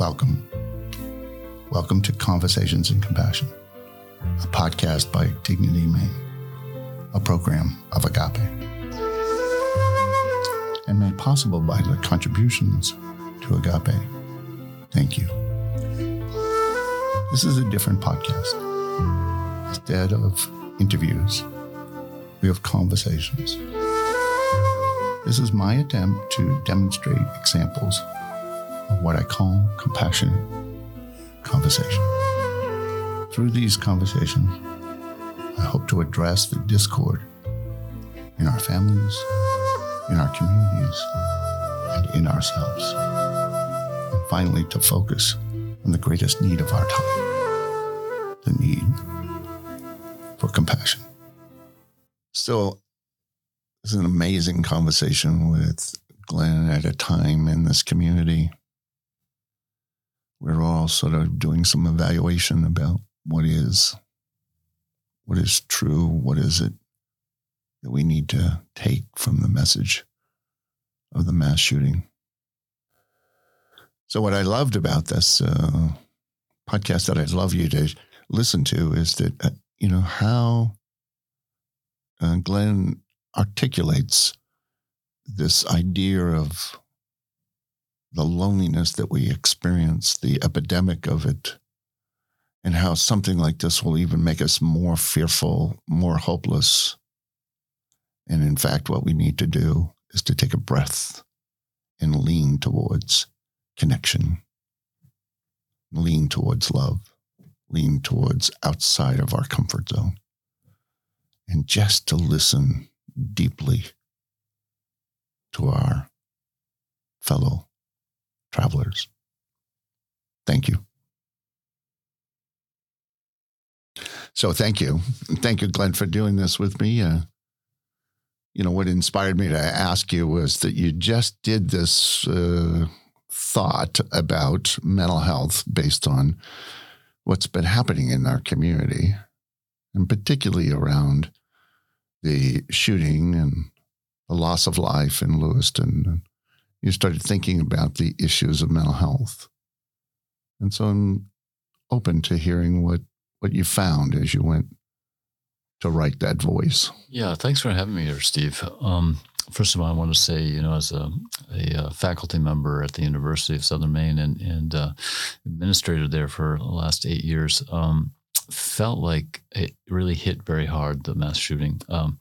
welcome. Welcome to Conversations in Compassion, a podcast by Dignity Maine, a program of Agape, and made possible by the contributions to Agape. Thank you. This is a different podcast. Instead of interviews, we have conversations. This is my attempt to demonstrate examples of what I call compassionate conversation. Through these conversations, I hope to address the discord in our families, in our communities, and in ourselves. And finally, to focus on the greatest need of our time the need for compassion. So, is an amazing conversation with Glenn at a time in this community. We're all sort of doing some evaluation about what is, what is true, what is it that we need to take from the message of the mass shooting. So, what I loved about this uh, podcast that I'd love you to listen to is that, uh, you know, how uh, Glenn articulates this idea of the loneliness that we experience, the epidemic of it, and how something like this will even make us more fearful, more hopeless. And in fact, what we need to do is to take a breath and lean towards connection, lean towards love, lean towards outside of our comfort zone, and just to listen deeply to our fellow travelers. Thank you. So, thank you. Thank you, Glenn, for doing this with me. Uh, you know, what inspired me to ask you was that you just did this uh, thought about mental health based on what's been happening in our community, and particularly around the shooting and the loss of life in Lewiston. You started thinking about the issues of mental health. And so I'm open to hearing what, what you found as you went to write that voice. Yeah, thanks for having me here, Steve. Um, first of all, I want to say, you know, as a, a, uh, faculty member at the University of Southern Maine and, and uh, administrator there for the last eight years, um, felt like it really hit very hard the mass shooting, um,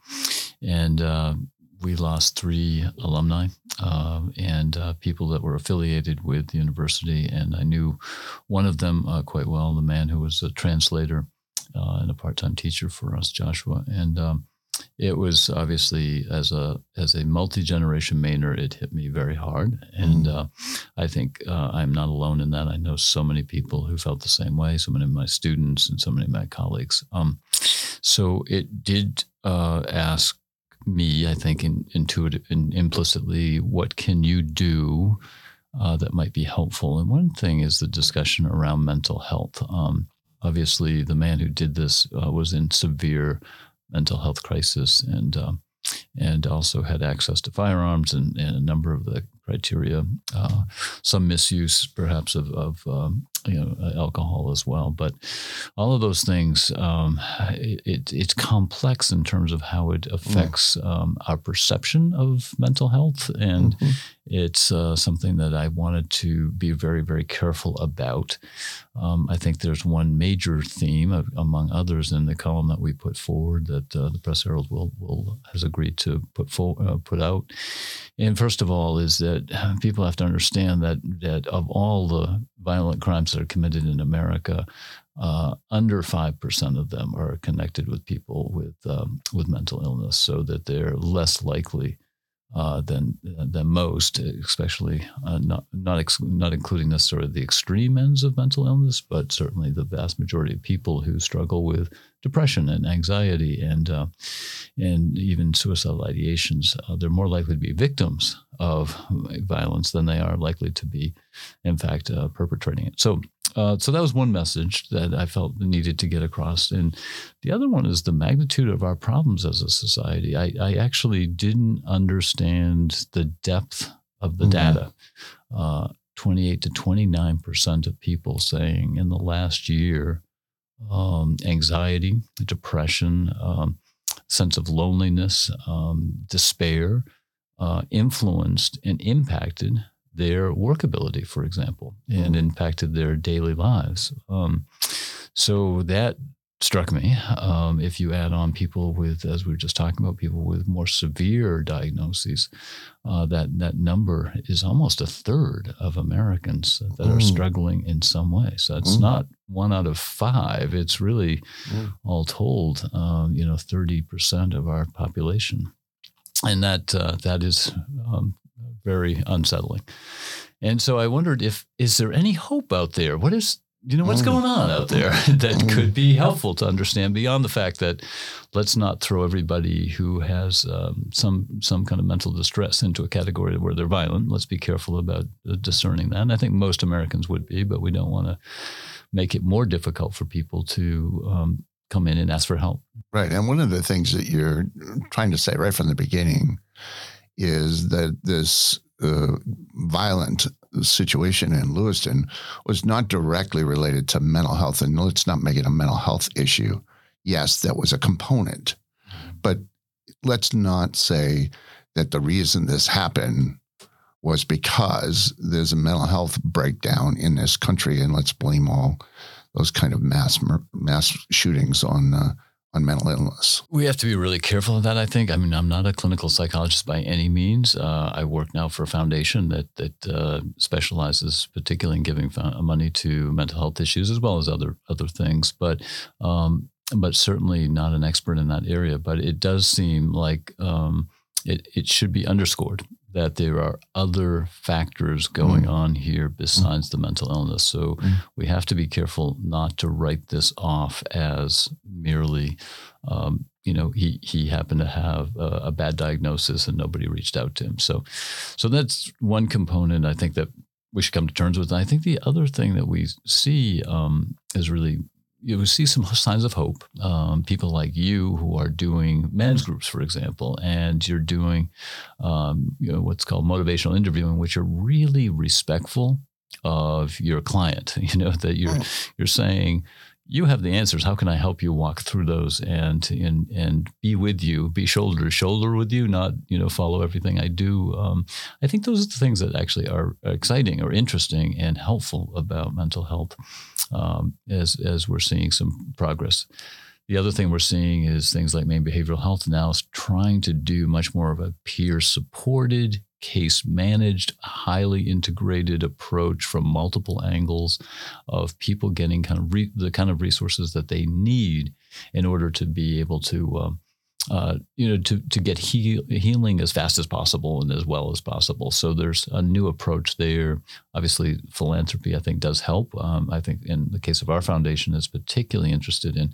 and uh, we lost three alumni uh, and uh, people that were affiliated with the university. And I knew one of them uh, quite well, the man who was a translator uh, and a part-time teacher for us, Joshua. And um, it was obviously as a as a multi generation Mainer, it hit me very hard, and mm. uh, I think uh, I'm not alone in that. I know so many people who felt the same way. So many of my students and so many of my colleagues. Um, so it did uh, ask me, I think, in, implicitly, what can you do uh, that might be helpful? And one thing is the discussion around mental health. Um, obviously, the man who did this uh, was in severe mental health crisis and um, and also had access to firearms and, and a number of the criteria, uh, some misuse perhaps of, of um, you know alcohol as well. But all of those things, um, it, it's complex in terms of how it affects mm. um, our perception of mental health, and mm-hmm. it's uh, something that I wanted to be very very careful about. Um, I think there's one major theme of, among others in the column that we put forward that uh, the Press Herald will, will has agreed to put for, uh, put out. And first of all, is that people have to understand that that of all the violent crimes that are committed in America, uh, under five percent of them are connected with people with um, with mental illness, so that they're less likely uh, than than most, especially uh, not not ex- not including necessarily the extreme ends of mental illness, but certainly the vast majority of people who struggle with depression and anxiety and uh, and even suicidal ideations, uh, they're more likely to be victims of violence than they are likely to be, in fact, uh, perpetrating it. So uh, so that was one message that I felt needed to get across. And the other one is the magnitude of our problems as a society. I, I actually didn't understand the depth of the mm-hmm. data. Uh, 28 to 29% of people saying in the last year, um, anxiety, depression, um, sense of loneliness, um, despair, uh, influenced and impacted their workability, for example, and mm. impacted their daily lives. Um, so that struck me. Um, if you add on people with, as we were just talking about, people with more severe diagnoses, uh, that that number is almost a third of Americans that mm. are struggling in some way. So it's mm. not one out of five. It's really, mm. all told, um, you know, thirty percent of our population, and that uh, that is um, very unsettling. And so I wondered if is there any hope out there? What is you know what's mm. going on out there that mm. could be helpful to understand beyond the fact that let's not throw everybody who has um, some some kind of mental distress into a category where they're violent. Let's be careful about uh, discerning that. And I think most Americans would be, but we don't want to make it more difficult for people to um, come in and ask for help. Right, and one of the things that you're trying to say right from the beginning is that this uh, violent situation in Lewiston was not directly related to mental health. And let's not make it a mental health issue. Yes, that was a component, but let's not say that the reason this happened was because there's a mental health breakdown in this country, and let's blame all those kind of mass mass shootings on uh, on mental illness. We have to be really careful of that. I think. I mean, I'm not a clinical psychologist by any means. Uh, I work now for a foundation that that uh, specializes particularly in giving money to mental health issues as well as other other things. But um, but certainly not an expert in that area. But it does seem like um, it it should be underscored that there are other factors going mm. on here besides mm. the mental illness. So mm. we have to be careful not to write this off as merely, um, you know, he he happened to have a, a, bad diagnosis and nobody reached out to him. So, so that's one component I think that we should come to terms with. And I think the other thing that we see um, is really you see some signs of hope. Um, people like you who are doing men's groups, for example, and you're doing um, you know, what's called motivational interviewing, which are really respectful of your client. You know that you're you're saying you have the answers. How can I help you walk through those and and and be with you, be shoulder to shoulder with you, not you know follow everything I do. Um, I think those are the things that actually are exciting or interesting and helpful about mental health um, as as we're seeing some progress. The other thing we're seeing is things like Maine Behavioral Health now is trying to do much more of a peer supported case managed, highly integrated approach from multiple angles of people getting kind of re- the kind of resources that they need in order to be able to um, uh, you know, to to get heal, healing as fast as possible and as well as possible. So there's a new approach there. Obviously, philanthropy I think does help. Um, I think in the case of our foundation, is particularly interested in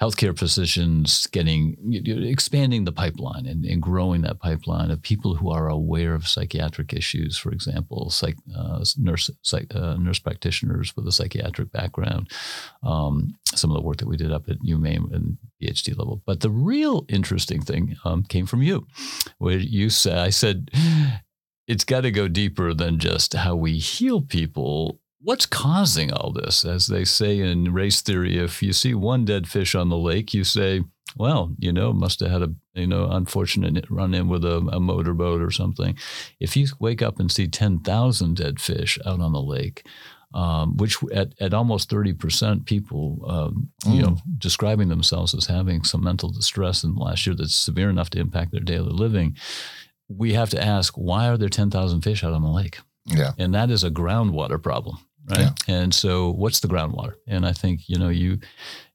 healthcare physicians getting you know, expanding the pipeline and, and, growing that pipeline of people who are aware of psychiatric issues. For example, psych, uh, nurse psych, uh, nurse practitioners with a psychiatric background. Um, some of the work that we did up at UMaine and PhD level. But the real interesting thing um, came from you, where you said, I said, it's got to go deeper than just how we heal people. What's causing all this? As they say in race theory, if you see one dead fish on the lake, you say, well, you know, must have had a you know unfortunate run in with a, a motorboat or something. If you wake up and see ten thousand dead fish out on the lake, um, which at, at almost 30% people, um, mm. you know, mm. describing themselves as having some mental distress in the last year that's severe enough to impact their daily living, we have to ask, why are there 10,000 fish out on the lake? Yeah. And that is a groundwater problem. Right. Yeah. And so what's the groundwater? And I think, you know, you,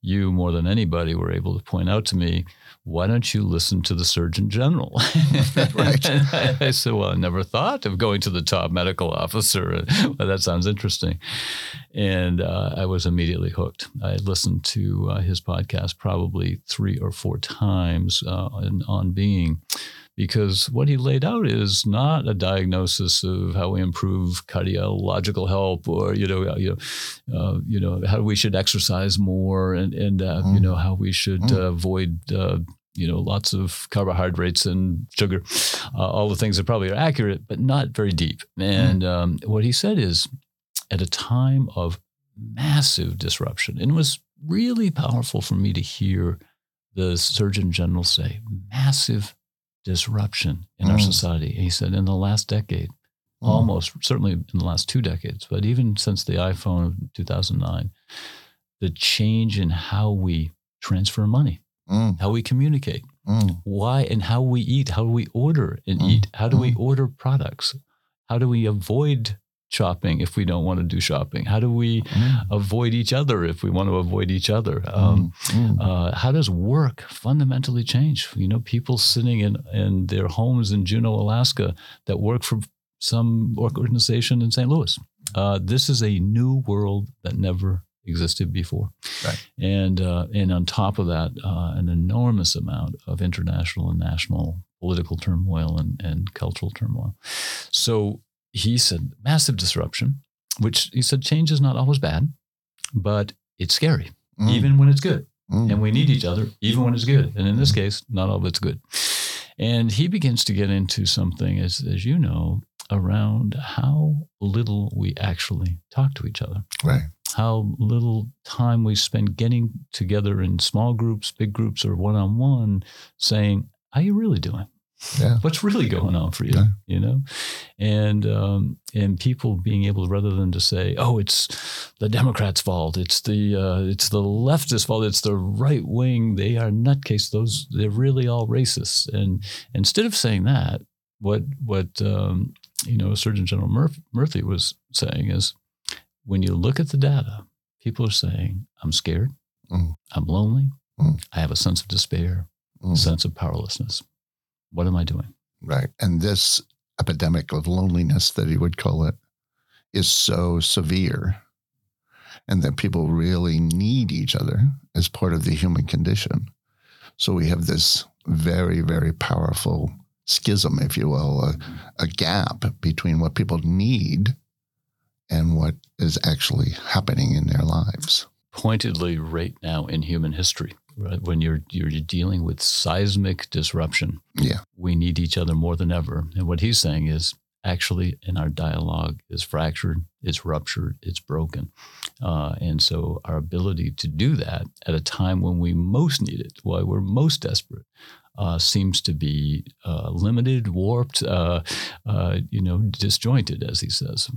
you more than anybody were able to point out to me, why don't you listen to the Surgeon General? right. I said, well, I never thought of going to the top medical officer. well, that sounds interesting. And uh, I was immediately hooked. I listened to uh, his podcast probably three or four times uh, on, on being because what he laid out is not a diagnosis of how we improve cardiological health or you know you know, uh, you know how we should exercise more and and uh, mm. you know how we should mm. uh, avoid uh, you know, lots of carbohydrates and sugar, uh, all the things that probably are accurate, but not very deep. And um, what he said is, at a time of massive disruption, and it was really powerful for me to hear the Surgeon General say, massive disruption in mm. our society. He said, in the last decade, mm. almost certainly in the last two decades, but even since the iPhone of 2009, the change in how we transfer money, mm. how we communicate, mm. why and how we eat, how do we order and mm. eat, how do we mm. order products, how do we avoid shopping if we don't want to do shopping? How do we mm. avoid each other if we want to avoid each other? Um, uh, how does work fundamentally change? You know, people sitting in, in their homes in Juneau, Alaska that work for some organization in St. Louis. Uh, this is a new world that never existed before. Right. And uh, and on top of that, uh, an enormous amount of international and national political turmoil and, and cultural turmoil. So he said massive disruption, which he said change is not always bad, but it's scary, mm. even when it's good. Mm. And we need each other, even when it's good. And in this case, not all of it's good. And he begins to get into something, as, as you know, around how little we actually talk to each other. Right how little time we spend getting together in small groups, big groups, or one on one saying, How you really doing? Yeah. What's really going on for you? Yeah. You know, and um, and people being able rather than to say, "Oh, it's the Democrats' fault," it's the uh, it's the leftist fault, it's the right wing. They are nutcase. Those they're really all racist. And instead of saying that, what what um, you know, Surgeon General Murthy was saying is, when you look at the data, people are saying, I'm scared, mm. I'm lonely, mm. I have a sense of despair, mm. sense of powerlessness. What am I doing? Right. And this epidemic of loneliness that he would call it is so severe and that people really need each other as part of the human condition. So we have this very, very powerful schism, if you will, a, a gap between what people need and what is actually happening in their lives. Pointedly, right now in human history, right, when you're you're dealing with seismic disruption, yeah, we need each other more than ever. And what he's saying is, actually, in our dialogue is fractured, it's ruptured, it's broken, uh, and so our ability to do that at a time when we most need it, while we're most desperate, uh, seems to be uh, limited, warped, uh, uh you know, disjointed, as he says.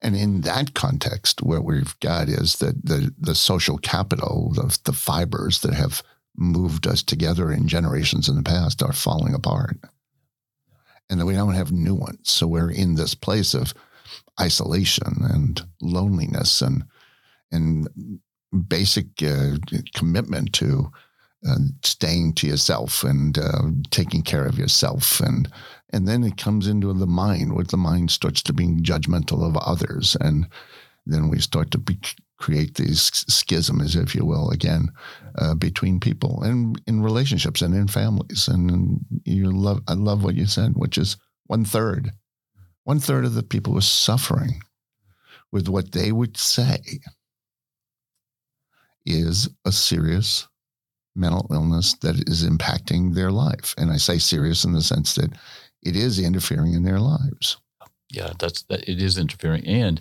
And in that context, what we've got is that the, the social capital, the, the fibers that have moved us together in generations in the past are falling apart. And that we don't have new ones. So we're in this place of isolation and loneliness and and basic uh, commitment to uh, staying to yourself and uh, taking care of yourself and and then it comes into the mind where the mind starts to be judgmental of others. And then we start to be, create these schisms if you will again uh, between people and in relationships and in families. And you love i love what you said which is one third. One third of the people are suffering with what they would say is a serious mental illness that is impacting their life. And i say serious in the sense that it is interfering in their lives. Yeah, that's that, it is interfering, and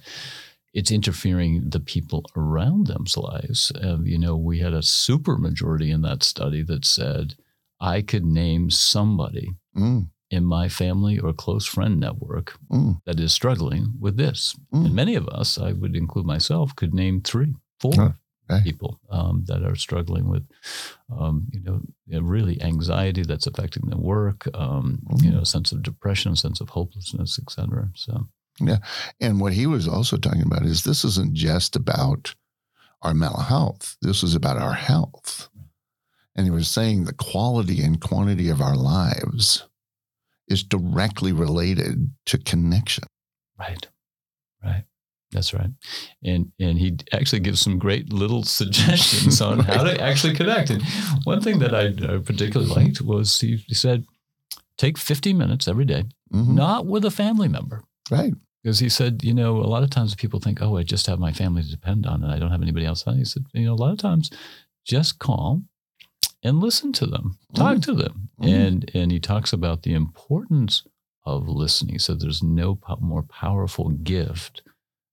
it's interfering the people around them's lives. Uh, you know, we had a super majority in that study that said I could name somebody mm. in my family or close friend network mm. that is struggling with this, mm. and many of us, I would include myself, could name three, four right. people um, that are struggling with, um, you know, really anxiety that's affecting their work, um, mm-hmm. you know, sense of depression, sense of hopelessness, et cetera. So, yeah. And what he was also talking about is this isn't just about our mental health. This is about our health. And he was saying the quality and quantity of our lives is directly related to connection. Right. Right. That's right. And and he actually gives some great little suggestions on how to actually connect. And one thing that I, particularly liked was he, he, said, take 50 minutes every day, mm-hmm. not with a family member. Right. Because he said, you know, a lot of times people think, oh, I just have my family to depend on and I don't have anybody else. He said, you know, a lot of times just call and listen to them, talk Mm. to them, Mm. and and he talks about the importance of listening. He said there's no po- more powerful gift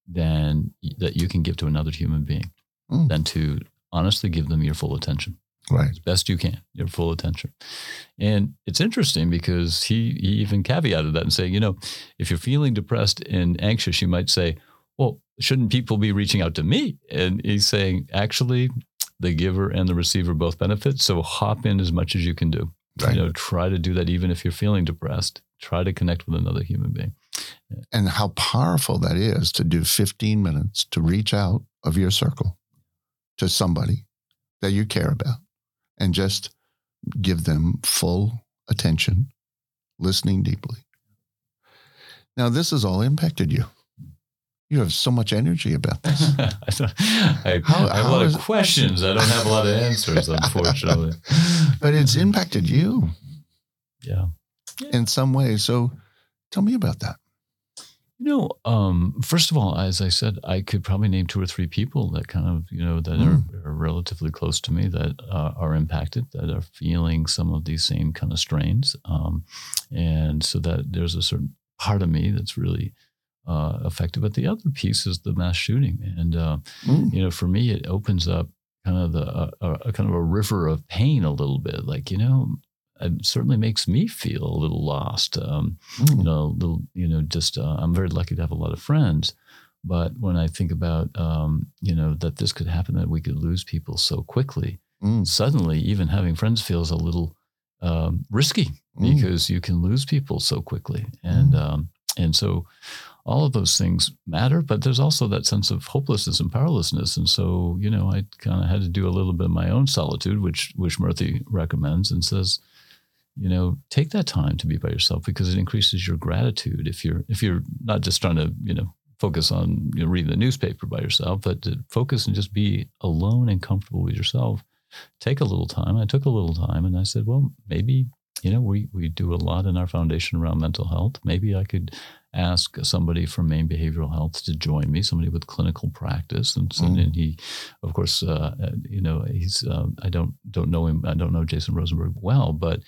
than that you can give to another human being Mm. than to honestly give them your full attention Right. as best you can, your full attention. And it's interesting because he, he even caveated that and saying you know, if you're feeling depressed and anxious, you might say, well, shouldn't people be reaching out to me? And he's saying, actually, the giver and the receiver both benefit. So hop in as much as you can do. Right. You know, try to do that even if you're feeling depressed. Try to connect with another human being. And how powerful that is to do 15 minutes to reach out of your circle to somebody that you care about and just give them full attention, listening deeply. Now, this has all impacted you. You have so much energy about this. I, How- I have a lot is of questions. I don't have a lot of answers, unfortunately. but it's impacted you Yeah. in some way. So tell me about that. You know, um, first of all, as I said, I could probably name two or three people that kind of, you know, that are, are relatively close to me that uh, are impacted, that are feeling some of these same kind of strains. Um, and so that there's a certain part of me that's really uh, affected. But the other piece is the mass shooting. And, uh, Mm. you know, for me, it opens up kind of the uh, a, a kind of a river of pain a little bit. Like, you know, it certainly makes me feel a little lost. Um, you Mm. know, a little, you know, just uh, I'm very lucky to have a lot of friends. But when I think about, um, you know, that this could happen, that we could lose people so quickly, Mm. suddenly even having friends feels a little um, risky Mm. because you can lose people so quickly, and um, and so all of those things matter. But there's also that sense of hopelessness and powerlessness, and so you know, I kind of had to do a little bit of my own solitude, which which Murthy recommends and says, you know, take that time to be by yourself because it increases your gratitude. If you're if you're not just trying to you know focus on you know, reading the newspaper by yourself, but to focus and just be alone and comfortable with yourself. Take a little time. I took a little time, and I said, well, maybe you know we we do a lot in our foundation around mental health. Maybe I could ask somebody from Maine Behavioral Health to join me, somebody with clinical practice, and, Mm. and he, of course, uh, uh, you know, he's um, I don't don't know him. I don't know Jason Rosenberg well, but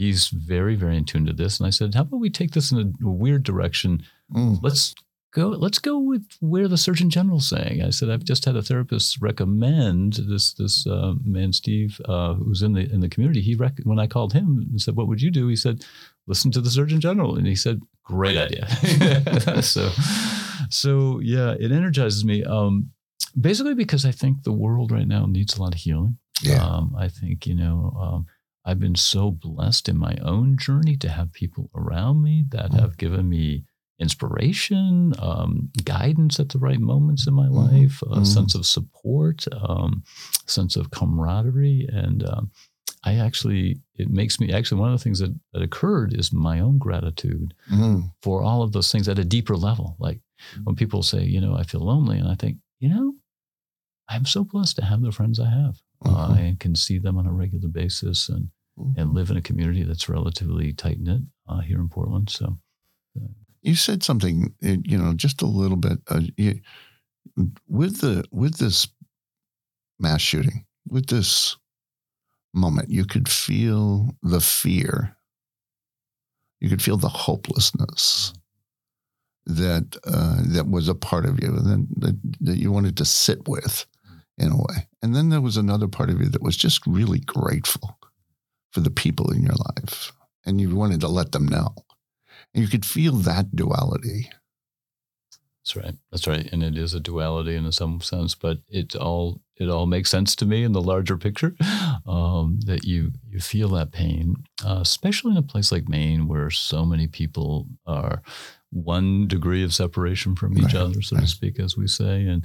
he's very very in tune to this. And I said, how about we take this in a weird direction? Mm. Let's go. Let's go with where the Surgeon General's saying. I said, I've just had a therapist recommend this this uh, man Steve, uh, who's in the in the community. He rec- when I called him and said, what would you do? He said, listen to the Surgeon General, and he said, great idea. so, so yeah, it energizes me. Um, basically because I think the world right now needs a lot of healing. Yeah. Um, I think, you know, um, I've been so blessed in my own journey to have people around me that have given me inspiration, um, guidance at the right moments in my Mhm. life, a Mhm. sense of support, um, sense of camaraderie. And um, I actually, it makes me actually, one of the things that, that occurred is my own gratitude Mm. for all of those things at a deeper level. Like when people say, you know, I feel lonely, and I think, you know, I'm so blessed to have the friends I have. Mhm. I can see them on a regular basis and and live in a community that's relatively tight knit uh, here in Portland. So You said something, uh, you know, just a little bit uh, you, with the with this mass shooting, with this moment. You could feel the fear. You could feel the hopelessness that uh, that was a part of you, and then that, that you wanted to sit with, in a way. And then there was another part of you that was just really grateful for the people in your life, and you wanted to let them know. And you could feel that duality. that's right. That's right. And it is a duality in some sense, but it all it all makes sense to me in the larger picture. Um, that you you feel that pain, uh, especially in a place like Maine, where so many people are one degree of separation from each Right, other, so right. to speak, as we say, and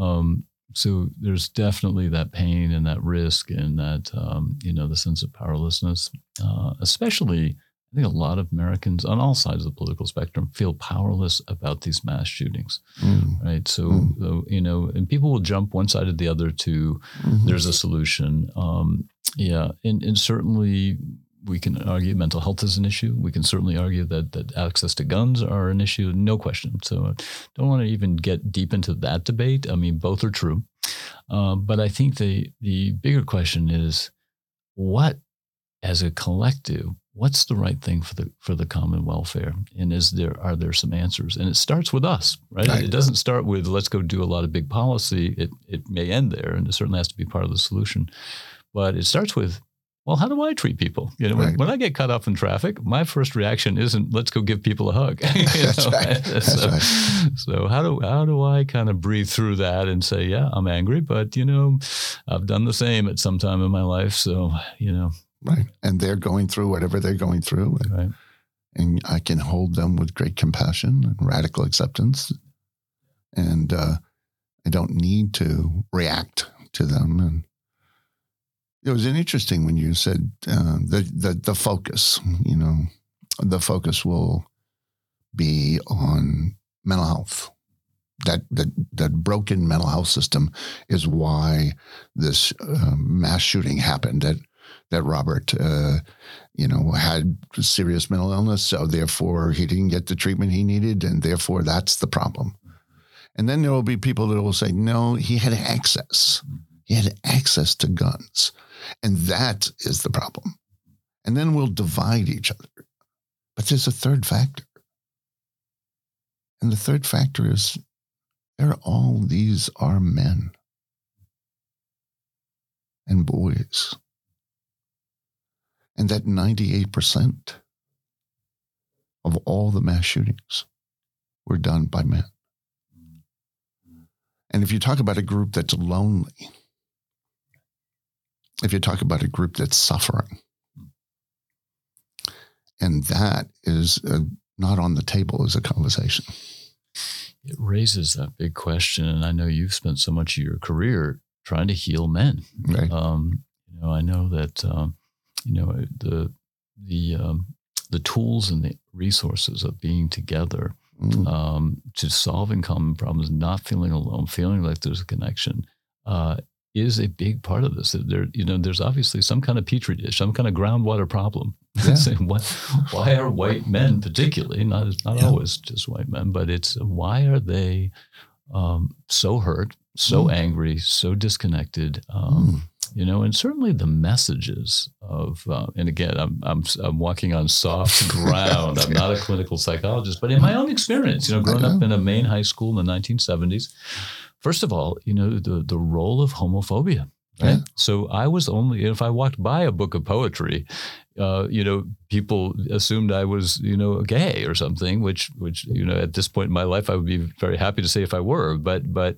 um, so there's definitely that pain and that risk and that um, you know the sense of powerlessness, uh, especially. I think a lot of Americans on all sides of the political spectrum feel powerless about these mass shootings, Mm. right? So, Mm. so, you know, and people will jump one side or the other to Mhm. there's a solution. Um, yeah, and, and certainly we can argue mental health is an issue. We can certainly argue that that access to guns are an issue, no question. So, I don't want to even get deep into that debate. I mean, both are true, uh, but I think the the bigger question is what, as a collective, what's the right thing for the for the common welfare and is there are there some answers and it starts with us right, right. it doesn't start with let's go do a lot of big policy it it may end there and it certainly has to be part of the solution but it starts with well, how do I treat people? You know, right. when, when, I get cut off in traffic, my first reaction isn't let's go give people a hug. That's, right. That's so, right. So how do how do I kind of breathe through that and say, yeah, I'm angry, but you know, I've done the same at some time in my life. So you know, right. And they're going through whatever they're going through, and, right. and I can hold them with great compassion and radical acceptance, and uh, I don't need to react to them and it was interesting when you said uh, the, the the focus. You know, the focus will be on mental health. That that that broken mental health system is why this uh, mass shooting happened. That that Robert, uh, you know, had serious mental illness, so therefore he didn't get the treatment he needed, and therefore that's the problem. And then there will be people that will say, no, he had access. He had access to guns. And that is the problem. And then we'll divide each other. But there's a third factor. And the third factor is they're all these are men and boys. And that 98% of all the mass shootings were done by men. And if you talk about a group that's lonely, if you talk about a group that's suffering. And that is uh, not on the table as a conversation. It raises that big question. And I know you've spent so much of your career trying to heal men. Right. Um, you know, I know that, um, you know, the, the, um, the tools and the resources of being together mm. um, to solving common problems, not feeling alone, feeling like there's a connection, uh, is a big part of this. There, you know, there's obviously some kind of petri dish, some kind of groundwater problem. Yeah. What, why are white men, particularly not not yeah. always just white men, but it's why are they um, so hurt, so mm. angry, so disconnected? Um, mm. You know, and certainly the messages of, uh, and again, I'm, I'm I'm walking on soft ground. I'm not a clinical psychologist, but in my own experience, you know, growing up in a Maine high school in the 1970s First of all, you know, the, the role of homophobia. Right? Yeah. So I was only, if I walked by a book of poetry, uh, you know, people assumed I was, you know, gay or something, which, which, you know, at this point in my life, I would be very happy to say if I were, but, but,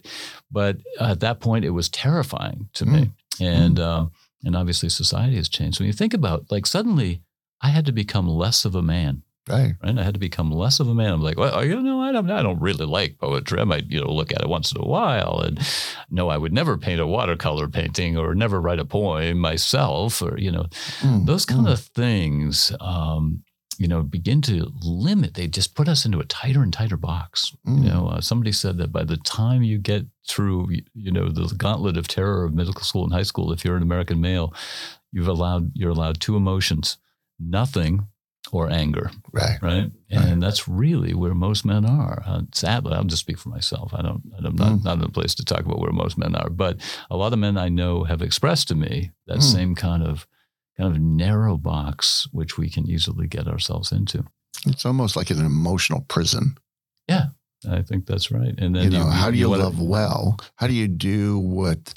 but at that point, it was terrifying to mm. me. And, mm. um, and obviously society has changed. When you think about, like, suddenly I had to become less of a man Right. Right. I had to become less of a man. I'm like, well, you know, I don't, I don't really like poetry. I might, you know, look at it once in a while. And no, I would never paint a watercolor painting or never write a poem myself or, you know, mm, those kind mm. of things, um, you know, begin to limit. They just put us into a tighter and tighter box. Mm. You know, uh, somebody said that by the time you get through, you know, the gauntlet of terror of middle school and high school, if you're an American male, you've allowed, you're allowed two emotions, nothing or anger. Right. Right. And right. that's really where most men are. Uh, sadly, I'll just speak for myself. I don't, I'm not, mm. not in a place to talk about where most men are, but a lot of men I know have expressed to me that mm. same kind of, kind of narrow box, which we can easily get ourselves into. It's almost like an emotional prison. Yeah. I think that's right. And then, you know, you, how do you, you love wanna, well? How do you do what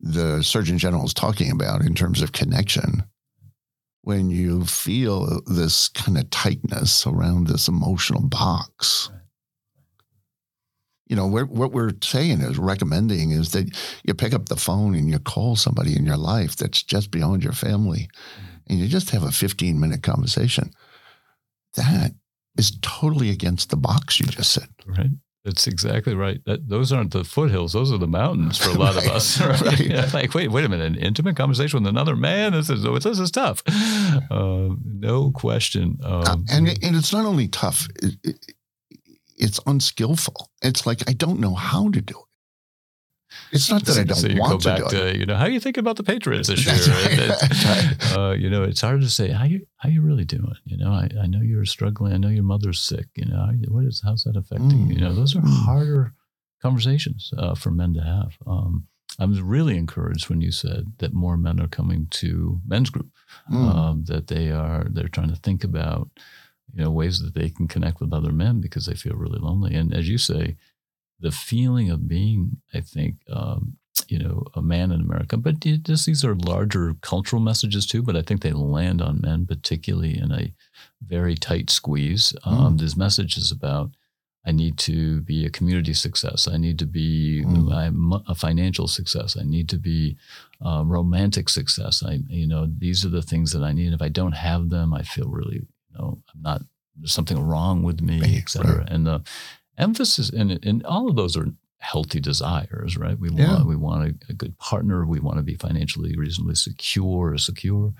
the Surgeon General is talking about in terms of connection? When you feel this kind of tightness around this emotional box. You know, we're, what we're saying is recommending is that you pick up the phone and you call somebody in your life that's just beyond your family mm-hmm. and you just have a 15 minute conversation. That is totally against the box you just said. Right. That's exactly right. That, those aren't the foothills; those are the mountains for a lot right, of us. Right? right. Yeah, like, wait, wait a minute, an intimate conversation with another man. This is this is tough. Uh, no question. Um, uh, and and it's not only tough; it, it, it's unskillful. It's like I don't know how to do it. It's not that so, I don't so you want go back to, to, you know, how you thinking about the Patriots this year? Right. Uh, you know, it's hard to say how you how you really doing. You know, I, I know you're struggling. I know your mother's sick. You know, what is how's that affecting? Mm. You know, those are mm. harder conversations uh, for men to have. Um, I was really encouraged when you said that more men are coming to men's group, Mm. um, that they are they're trying to think about you know ways that they can connect with other men because they feel really lonely. And as you say, the feeling of being, I think, um, you know, a man in America, but just these are larger cultural messages too. But I think they land on men, particularly in a very tight squeeze. Um, This message is about I need to be a community success. I need to be Mm. A financial success. I need to be uh, romantic success. I, you know, these are the things that I need. If I don't have them, I feel really, you know, I'm not. There's something wrong with me, et cetera. right. And the emphasis, and and all of those are healthy desires, right? We Yeah. want we want a, a good partner. We want to be financially reasonably secure or secure.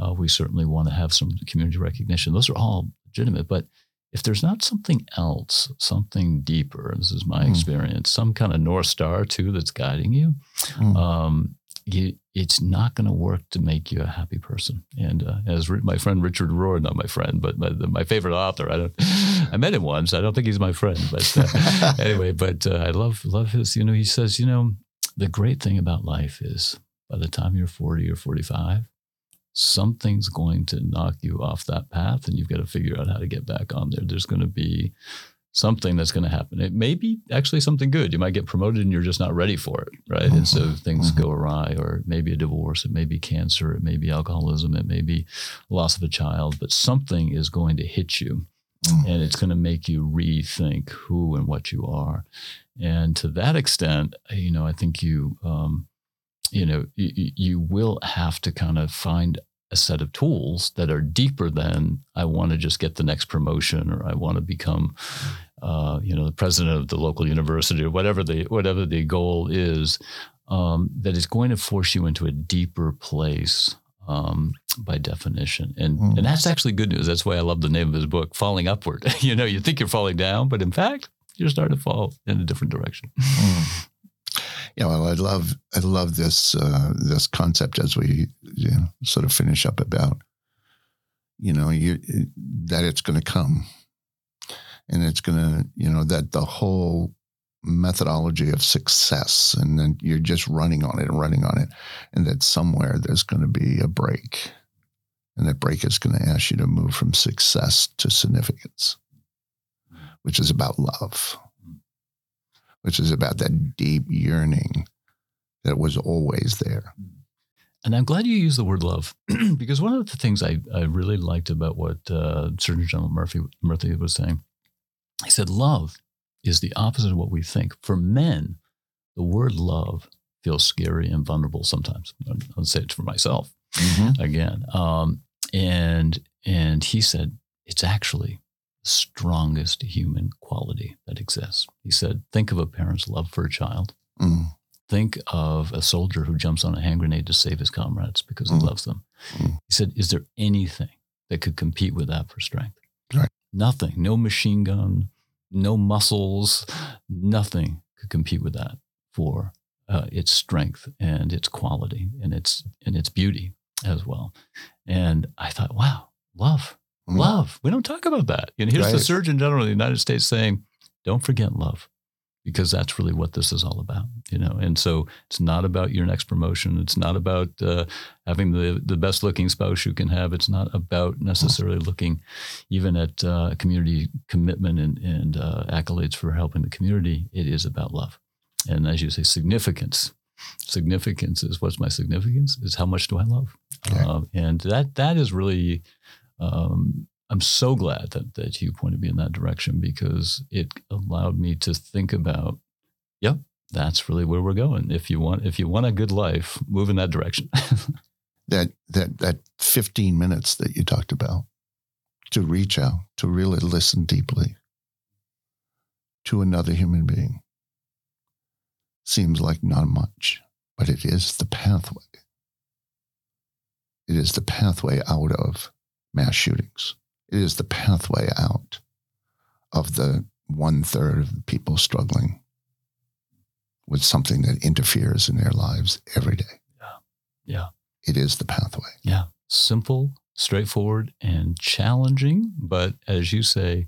Uh, we certainly want to have some community recognition. Those are all legitimate, but if there's not something else, something deeper, this is my Hmm. experience, some kind of north star too that's guiding you, Mm. um, you, it's not going to work to make you a happy person. And uh, as my friend Richard Rohr, not my friend, but my, my favorite author, I don't, I met him once. I don't think he's my friend, but uh, anyway, but uh, I love love his. You know, he says, you know, the great thing about life is by the time you're 40 or 45, something's going to knock you off that path, and you've got to figure out how to get back on there. There's going to be something that's going to happen. It may be actually something good. You might get promoted and you're just not ready for it, right? And so things Mhm. go awry, or maybe a divorce, it may be cancer, it may be alcoholism, it may be loss of a child, but something is going to hit you Mm. and it's going to make you rethink who and what you are. And to that extent, you know, I think you, um, you know, you, you will have to kind of find a set of tools that are deeper than I want to just get the next promotion or I want to become, uh, you know, the president of the local university or whatever the whatever the goal is. Um, that is going to force you into a deeper place um, by definition, and Mm. and that's actually good news. That's why I love the name of his book, "Falling Upward." you know, you think you're falling down, but in fact, you're starting to fall in a different direction. Mm. Yeah, well, I love I love this uh, this concept as we you know, sort of finish up about you know you that it's going to come, and it's going to you know that the whole methodology of success, and then you're just running on it and running on it, and that somewhere there's going to be a break, and that break is going to ask you to move from success to significance, which is about love which is about that deep yearning that was always there. And I'm glad you used the word love because one of the things I, I really liked about what uh, Surgeon General Murthy, Murthy was saying, he said, love is the opposite of what we think. For men, the word love feels scary and vulnerable sometimes. I'll say it for myself again. Um, and and he said it's actually strongest human quality that exists. He said, think of a parent's love for a child. Mm. Think of a soldier who jumps on a hand grenade to save his comrades because he Mm. loves them. Mm. He said, Is there anything that could compete with that for strength? Right. Nothing. No machine gun, no muscles, nothing could compete with that for uh, its strength and its quality and its and its beauty as well. And I thought, wow, love. Love. We don't talk about that. You know, here's the Surgeon General of the United States saying, don't forget love because that's really what this is all about, you know. And so it's not about your next promotion. It's not about uh, having the the best looking spouse you can have. It's not about necessarily looking even at uh, community commitment and, and uh, accolades for helping the community. It is about love, and as you say, significance. Significance is what's my significance is how much do I love, Okay. uh, and that that is really. Um, I'm so glad that that you pointed me in that direction because it allowed me to think about, yep, that's really where we're going. If you want, if you want a good life, move in that direction. That that that 15 minutes that you talked about to reach out, to really listen deeply to another human being seems like not much, but it is the pathway. It is the pathway out of mass shootings. It is the pathway out of the one third of the people struggling with something that interferes in their lives every day. yeah, Yeah. It is the pathway. yeah, simple, straightforward, and challenging. But as you say,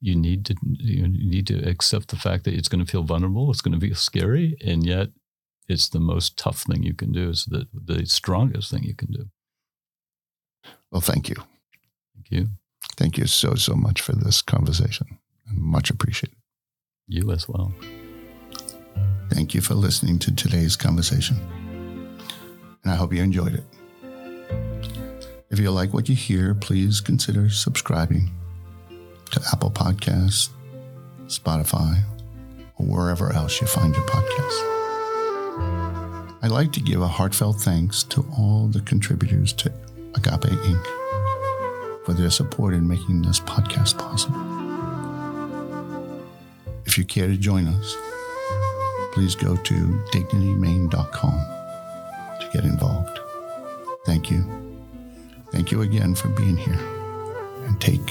you need to you need to accept the fact that it's going to feel vulnerable. It's going to feel scary, and yet it's the most tough thing you can do. It's the the strongest thing you can do. Well, thank you. Thank you. Thank you so so much for this conversation. Much appreciated. You as well. Thank you for listening to today's conversation. And I hope you enjoyed it. If you like what you hear, please consider subscribing to Apple Podcasts, Spotify, or wherever else you find your podcasts. I'd like to give a heartfelt thanks to all the contributors to Agape Inc. for their support in making this podcast possible. If you care to join us, please go to dignitymaine.com to get involved. Thank you. Thank you again for being here and take